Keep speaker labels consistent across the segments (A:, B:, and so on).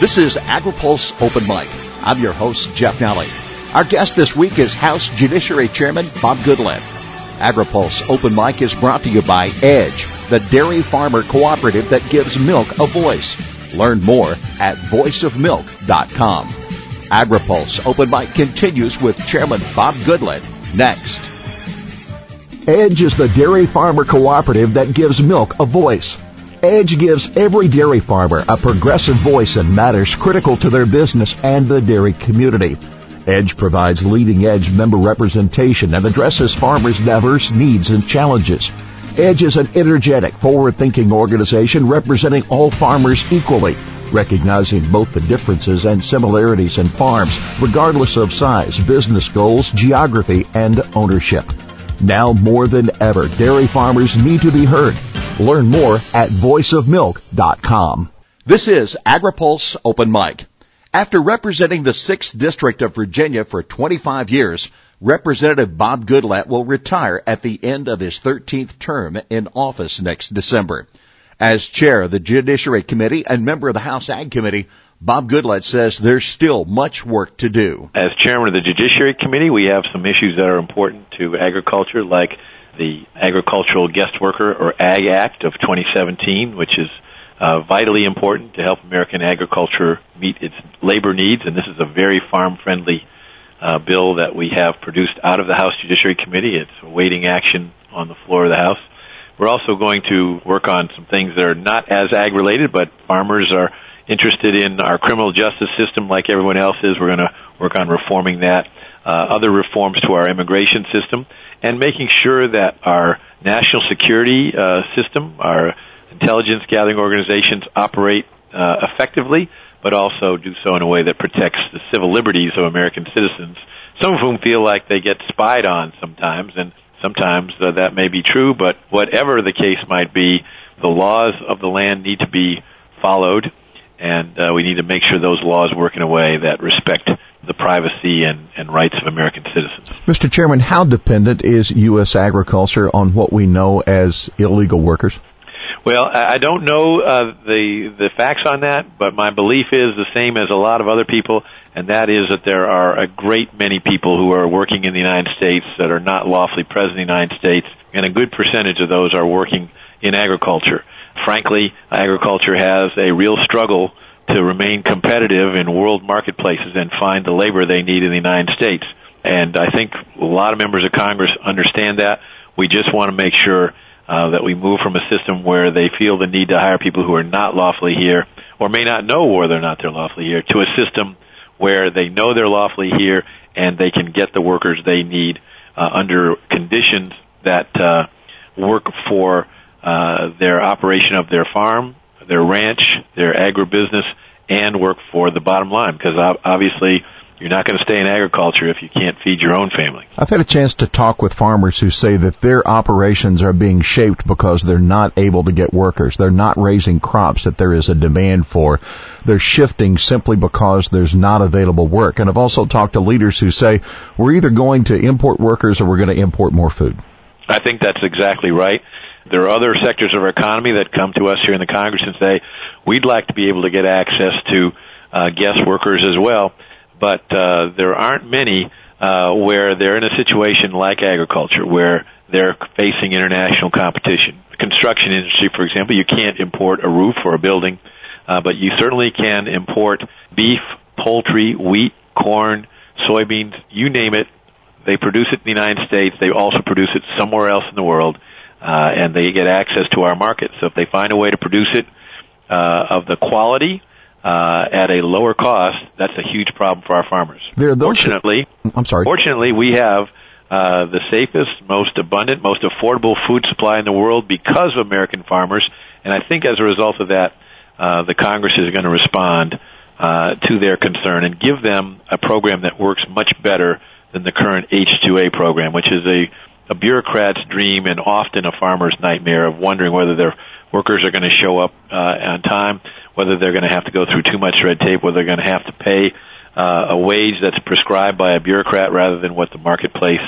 A: This is AgriPulse Open Mic. I'm your host, Jeff Nalley. Our guest this week is House Judiciary Chairman Bob Goodlatte. AgriPulse Open Mic is brought to you by Edge, the dairy farmer cooperative that gives milk a voice. Learn more at voiceofmilk.com. AgriPulse Open Mic continues with Chairman Bob Goodlatte next.
B: Edge is the dairy farmer cooperative that gives milk a voice. Edge gives every dairy farmer a progressive voice in matters critical to their business and the dairy community. Edge provides leading edge member representation and addresses farmers' diverse needs and challenges. Edge is an energetic, forward-thinking organization representing all farmers equally, recognizing both the differences and similarities in farms, regardless of size, business goals, geography, and ownership. Now more than ever, dairy farmers need to be heard. Learn more at voiceofmilk.com.
A: This is AgriPulse Open Mic. After representing the 6th District of Virginia for 25 years, Representative Bob Goodlatte will retire at the end of his 13th term in office next December. As chair of the Judiciary Committee and member of the House Ag Committee, Bob Goodlatte says there's still much work to do.
C: As chairman of the Judiciary Committee, we have some issues that are important to agriculture, like the Agricultural Guest Worker or AG Act of 2017, which is uh, vitally important to help American agriculture meet its labor needs, and this is a very farm-friendly uh, bill that we have produced out of the House Judiciary Committee. It's awaiting action on the floor of the House. We're also going to work on some things that are not as ag-related, but farmers are interested in our criminal justice system like everyone else is. We're going to work on reforming that. Uh, other reforms to our immigration system and making sure that our national security uh, system, our intelligence gathering organizations operate uh, effectively, but also do so in a way that protects the civil liberties of American citizens, some of whom feel like they get spied on sometimes, and sometimes uh, that may be true, but whatever the case might be, the laws of the land need to be followed and uh, we need to make sure those laws work in a way that respect the privacy and, and rights of American citizens.
B: Mr. Chairman, how dependent is U.S. agriculture on what we know as illegal workers?
C: Well, I don't know uh, the the facts on that, but my belief is the same as a lot of other people, and that is that there are a great many people who are working in the United States that are not lawfully present in the United States, and a good percentage of those are working in agriculture frankly, agriculture has a real struggle to remain competitive in world marketplaces and find the labor they need in the United States. And I think a lot of members of Congress understand that. We just want to make sure uh, that we move from a system where they feel the need to hire people who are not lawfully here or may not know whether or not they're lawfully here to a system where they know they're lawfully here and they can get the workers they need uh, under conditions that uh, work for uh, their operation of their farm, their ranch, their agribusiness, and work for the bottom line because obviously you're not going to stay in agriculture if you can't feed your own family.
B: I've had a chance to talk with farmers who say that their operations are being shaped because they're not able to get workers. They're not raising crops that there is a demand for. They're shifting simply because there's not available work. And I've also talked to leaders who say we're either going to import workers or we're going to import more food.
C: I think that's exactly right. There are other sectors of our economy that come to us here in the Congress and say, we'd like to be able to get access to uh, guest workers as well, but uh, there aren't many uh, where they're in a situation like agriculture, where they're facing international competition. Construction industry, for example, you can't import a roof or a building, uh, but you certainly can import beef, poultry, wheat, corn, soybeans, you name it. They produce it in the United States. They also produce it somewhere else in the world uh, and they get access to our market. So if they find a way to produce it uh, of the quality uh, at a lower cost, that's a huge problem for our farmers.
B: There are those
C: fortunately,
B: I'm sorry.
C: Fortunately, we have uh, the safest, most abundant, most affordable food supply in the world because of American farmers, and I think as a result of that, uh, the Congress is going to respond uh, to their concern and give them a program that works much better than the current H2A program, which is a a bureaucrat's dream and often a farmer's nightmare of wondering whether their workers are going to show up uh, on time, whether they're going to have to go through too much red tape, whether they're going to have to pay uh, a wage that's prescribed by a bureaucrat rather than what the marketplace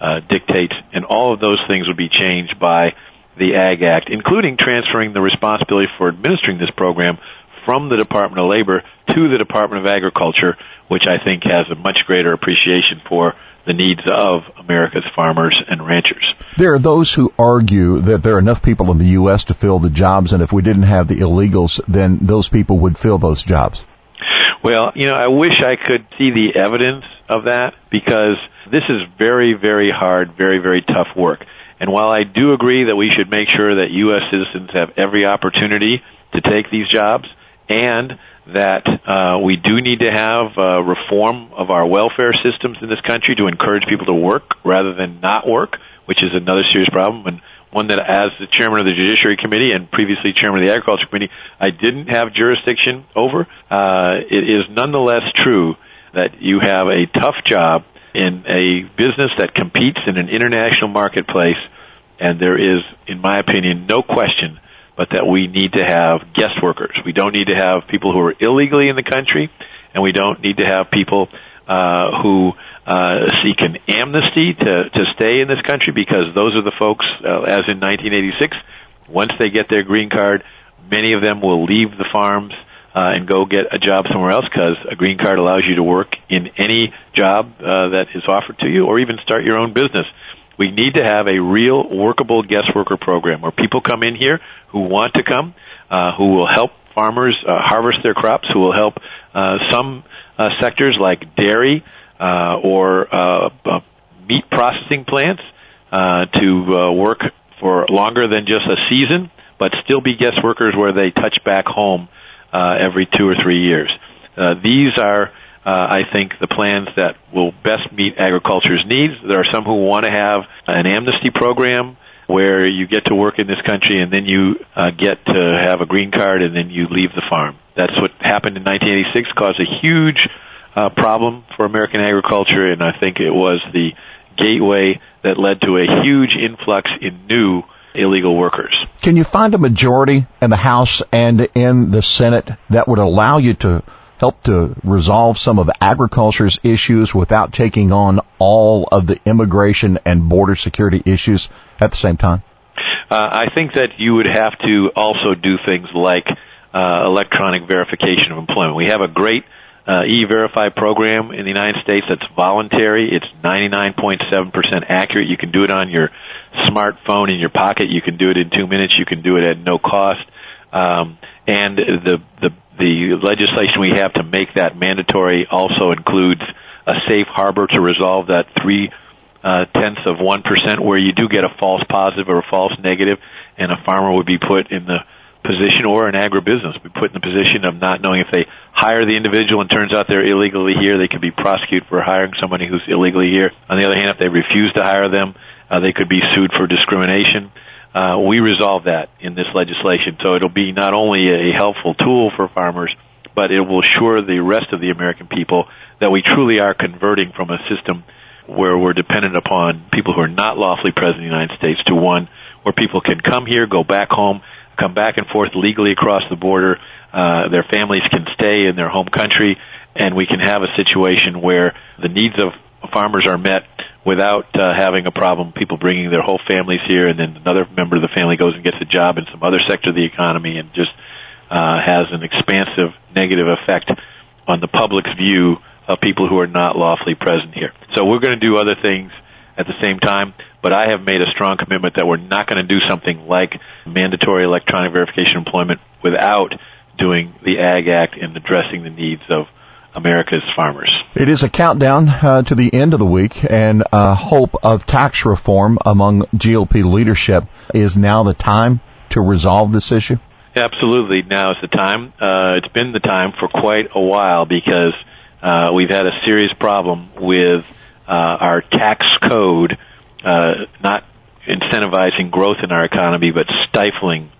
C: uh, dictates. And all of those things would be changed by the Ag Act, including transferring the responsibility for administering this program from the Department of Labor to the Department of Agriculture, which I think has a much greater appreciation for the needs of America's farmers and ranchers.
B: There are those who argue that there are enough people in the U.S. to fill the jobs, and if we didn't have the illegals, then those people would fill those jobs.
C: Well, you know, I wish I could see the evidence of that because this is very, very hard, very, very tough work. And while I do agree that we should make sure that U.S. citizens have every opportunity to take these jobs and that uh, we do need to have uh, reform of our welfare systems in this country to encourage people to work rather than not work, which is another serious problem. And one that, as the chairman of the Judiciary Committee and previously chairman of the Agriculture Committee, I didn't have jurisdiction over. Uh, it is nonetheless true that you have a tough job in a business that competes in an international marketplace, and there is, in my opinion, no question but that we need to have guest workers. We don't need to have people who are illegally in the country, and we don't need to have people uh, who uh, seek an amnesty to, to stay in this country because those are the folks, uh, as in 1986, once they get their green card, many of them will leave the farms uh, and go get a job somewhere else because a green card allows you to work in any job uh, that is offered to you or even start your own business. We need to have a real workable guest worker program where people come in here who want to come, uh, who will help farmers uh, harvest their crops, who will help uh, some uh, sectors like dairy uh, or uh, uh, meat processing plants uh, to uh, work for longer than just a season, but still be guest workers where they touch back home uh, every two or three years. Uh, these are uh, I think the plans that will best meet agriculture's needs. There are some who want to have an amnesty program where you get to work in this country and then you uh, get to have a green card and then you leave the farm. That's what happened in 1986, caused a huge uh, problem for American agriculture, and I think it was the gateway that led to a huge influx in new illegal workers.
B: Can you find a majority in the House and in the Senate that would allow you to help to resolve some of agriculture's issues without taking on all of the immigration and border security issues at the same time?
C: Uh, I think that you would have to also do things like uh, electronic verification of employment. We have a great uh, E-Verify program in the United States that's voluntary. It's 99.7% accurate. You can do it on your smartphone in your pocket. You can do it in two minutes. You can do it at no cost. Um, and the the the legislation we have to make that mandatory also includes a safe harbor to resolve that three uh, tenths of one percent where you do get a false positive or a false negative, and a farmer would be put in the position or an agribusiness be put in the position of not knowing if they hire the individual and turns out they're illegally here, they could be prosecuted for hiring somebody who's illegally here. On the other hand, if they refuse to hire them, uh, they could be sued for discrimination uh, we resolve that in this legislation. So it'll be not only a helpful tool for farmers, but it will assure the rest of the American people that we truly are converting from a system where we're dependent upon people who are not lawfully present in the United States to one where people can come here, go back home, come back and forth legally across the border. Uh, their families can stay in their home country, and we can have a situation where the needs of farmers are met without uh, having a problem. People bringing their whole families here, and then another member of the family goes and gets a job in some other sector of the economy, and just uh, has an expansive negative effect on the public's view of people who are not lawfully present here. So we're going to do other things at the same time, but I have made a strong commitment that we're not going to do something like mandatory electronic verification employment without doing the Ag Act and addressing the needs of America's farmers.
B: It is a countdown uh, to the end of the week, and uh, hope of tax reform among GOP leadership is now the time to resolve this issue.
C: Absolutely, now is the time. Uh, it's been the time for quite a while because uh, we've had a serious problem with uh, our tax code uh, not incentivizing growth in our economy, but stifling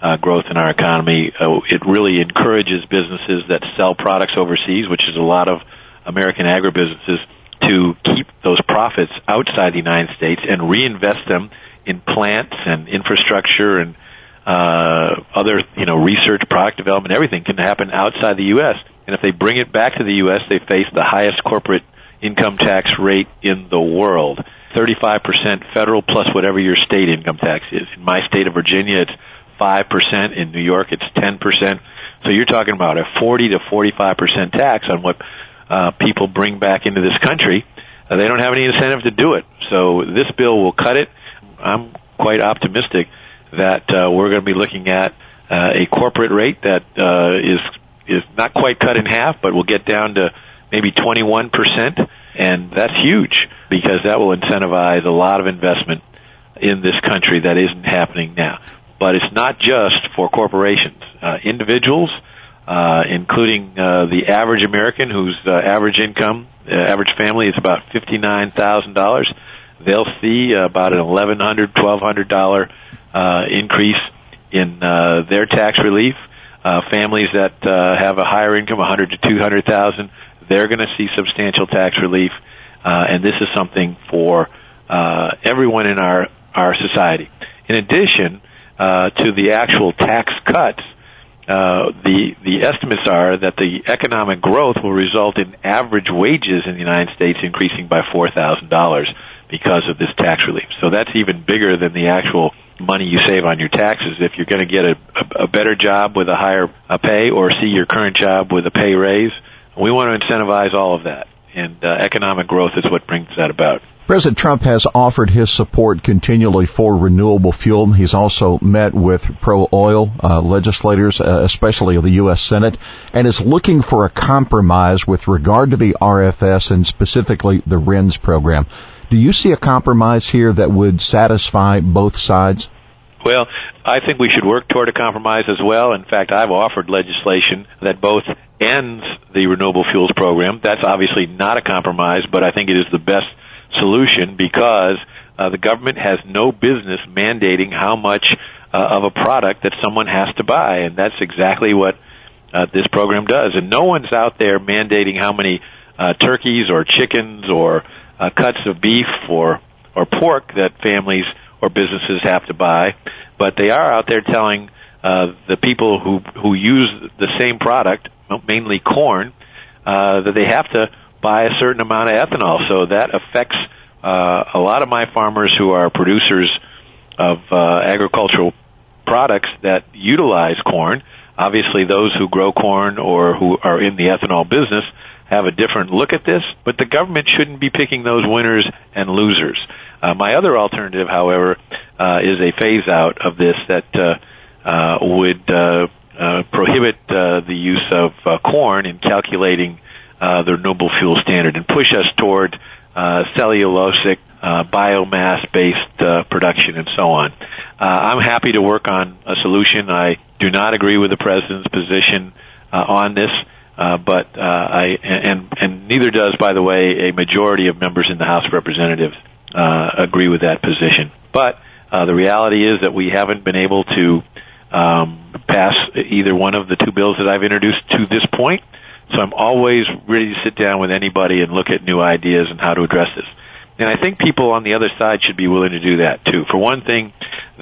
C: uh, growth in our economy. Uh, it really encourages businesses that sell products overseas, which is a lot of American agribusinesses, to keep those profits outside the United States and reinvest them in plants and infrastructure and uh, other, you know, research, product development, everything can happen outside the U.S. And if they bring it back to the U.S., they face the highest corporate income tax rate in the world. 35% federal plus whatever your state income tax is. In my state of Virginia, it's 5%. In New York, it's 10%. So you're talking about a 40 to 45% tax on what uh, people bring back into this country. Uh, they don't have any incentive to do it. So this bill will cut it. I'm quite optimistic that uh, we're going to be looking at uh, a corporate rate that uh, is is not quite cut in half, but will get down to maybe 21 percent, and that's huge because that will incentivize a lot of investment in this country that isn't happening now. But it's not just for corporations. Uh, individuals, uh, including uh, the average American whose uh, average income, uh, average family is about $59,000, they'll see about an $1,100, $1,200 uh, increase in uh, their tax relief. Uh, families that uh, have a higher income, 100 to 200,000, they're going to see substantial tax relief, uh, and this is something for uh, everyone in our our society. In addition to the actual tax cuts, uh, the the estimates are that the economic growth will result in average wages in the United States increasing by four thousand dollars because of this tax relief. So that's even bigger than the actual money you save on your taxes if you're going to get a, a, a better job with a higher a pay or see your current job with a pay raise. We want to incentivize all of that, and uh, economic growth is what brings that about.
B: President Trump has offered his support continually for renewable fuel. He's also met with pro-oil uh, legislators, uh, especially of the U.S. Senate, and is looking for a compromise with regard to the RFS and specifically the RINs program. Do you see a compromise here that would satisfy both sides?
C: Well, I think we should work toward a compromise as well. In fact, I've offered legislation that both ends the renewable fuels program. That's obviously not a compromise, but I think it is the best solution because uh, the government has no business mandating how much uh, of a product that someone has to buy, and that's exactly what uh, this program does. And no one's out there mandating how many uh, turkeys or chickens or uh, cuts of beef or or pork that families or businesses have to buy, but they are out there telling uh, the people who who use the same product, mainly corn, uh, that they have to buy a certain amount of ethanol. So that affects uh, a lot of my farmers who are producers of uh, agricultural products that utilize corn. Obviously, those who grow corn or who are in the ethanol business have a different look at this, but the government shouldn't be picking those winners and losers. Uh, my other alternative, however, uh, is a phase out of this that uh, uh, would uh, uh, prohibit uh, the use of uh, corn in calculating uh, the renewable fuel standard and push us toward uh, cellulosic uh, biomass-based uh, production and so on. Uh, I'm happy to work on a solution. I do not agree with the president's position uh, on this. Uh, but uh, I and and neither does, by the way, a majority of members in the House of Representatives uh, agree with that position. But uh, the reality is that we haven't been able to um, pass either one of the two bills that I've introduced to this point. So I'm always ready to sit down with anybody and look at new ideas and how to address this. And I think people on the other side should be willing to do that too. For one thing,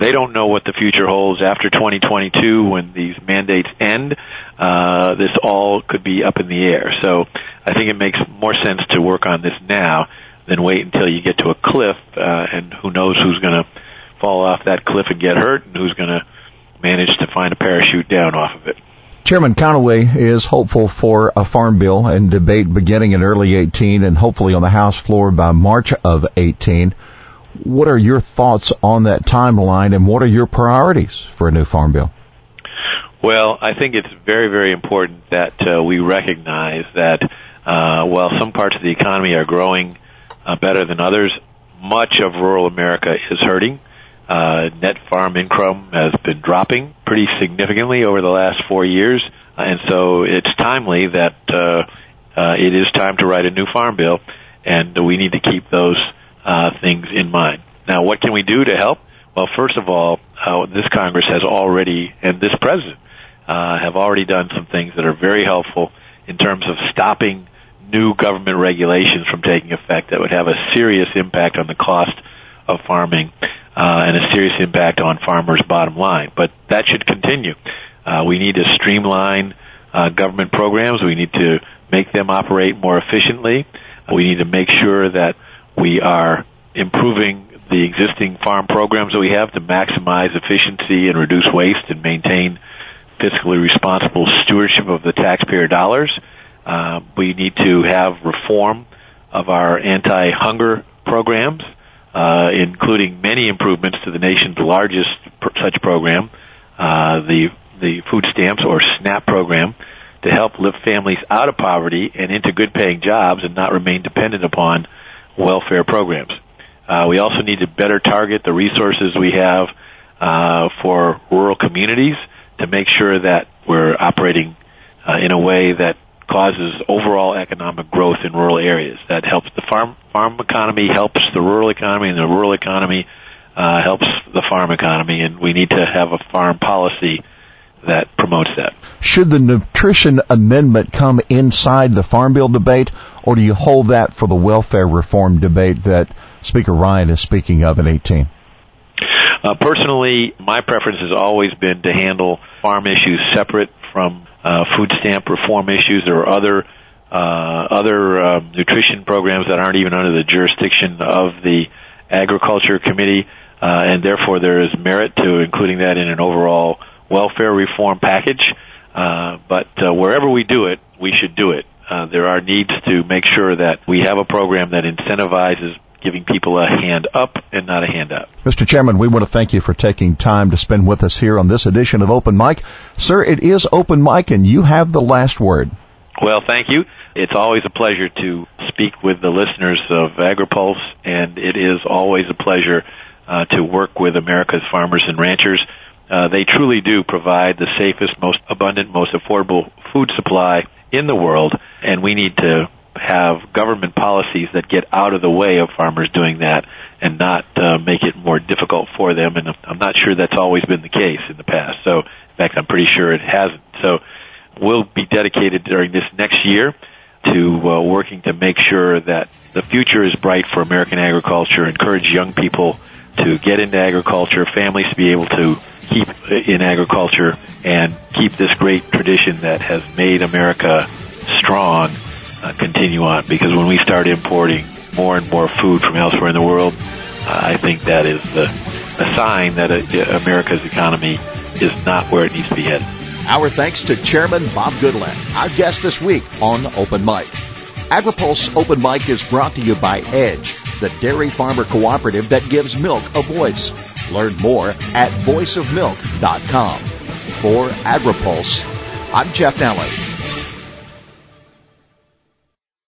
C: they don't know what the future holds after 2022 when these mandates end. Uh, this all could be up in the air. So I think it makes more sense to work on this now than wait until you get to a cliff, uh, and who knows who's going to fall off that cliff and get hurt and who's going to manage to find a parachute down off of it.
B: Chairman Conaway is hopeful for a farm bill and debate beginning in early 18 and hopefully on the House floor by March of 18. What are your thoughts on that timeline and what are your priorities for a new farm bill?
C: Well, I think it's very, very important that uh, we recognize that uh, while some parts of the economy are growing uh, better than others, much of rural America is hurting. Uh, net farm income has been dropping pretty significantly over the last four years, and so it's timely that uh, uh, it is time to write a new farm bill, and we need to keep those uh, things in mind. Now, what can we do to help? Well, first of all, uh, this Congress has already, and this President, uh, have already done some things that are very helpful in terms of stopping new government regulations from taking effect that would have a serious impact on the cost of farming and a serious impact on farmers' bottom line. But that should continue. Uh, we need to streamline uh, government programs. We need to make them operate more efficiently. We need to make sure that we are improving the existing farm programs that we have to maximize efficiency and reduce waste and maintain fiscally responsible stewardship of the taxpayer dollars. Uh, we need to have reform of our anti-hunger programs, uh, including many improvements to the nation's largest pr- such program, uh, the the food stamps or SNAP program, to help lift families out of poverty and into good-paying jobs and not remain dependent upon welfare programs. Uh, we also need to better target the resources we have uh, for rural communities to make sure that we're operating uh, in a way that causes overall economic growth in rural areas. That helps the farm farm economy, helps the rural economy, and the rural economy uh, helps the farm economy. And we need to have a farm policy that promotes that.
B: Should the nutrition amendment come inside the farm bill debate, or do you hold that for the welfare reform debate that Speaker Ryan is speaking of in 18?
C: Uh, personally, my preference has always been to handle farm issues separate from food stamp reform issues or other uh, other uh, nutrition programs that aren't even under the jurisdiction of the agriculture committee, uh, and therefore there is merit to including that in an overall welfare reform package. Uh, but uh, wherever we do it, we should do it. Uh, there are needs to make sure that we have a program that incentivizes giving people a hand up and not a hand out.
B: Mr. Chairman, we want to thank you for taking time to spend with us here on this edition of Open Mic. Sir, it is Open Mic and you have the last word.
C: Well, thank you. It's always a pleasure to speak with the listeners of AgriPulse and it is always a pleasure uh, to work with America's farmers and ranchers. Uh, they truly do provide the safest, most abundant, most affordable food supply in the world, and we need to have government policies that get out of the way of farmers doing that and not uh, make it more difficult for them. And I'm not sure that's always been the case in the past. So, in fact, I'm pretty sure it hasn't. So, we'll be dedicated during this next year to uh, working to make sure that the future is bright for American agriculture, encourage young people to get into agriculture, families to be able to keep in agriculture, and keep this great tradition that has made America strong continue on. Because when we start importing more and more food from elsewhere in the world, uh, I think that is the, a sign that uh, America's economy is not where it needs to be headed.
A: Our thanks to Chairman Bob Goodlatte, our guest this week on Open Mic. AgriPulse Open Mic is brought to you by Edge, the dairy farmer cooperative that gives milk a voice. Learn more at voiceofmilk.com. For AgriPulse, I'm Jeff Nalley.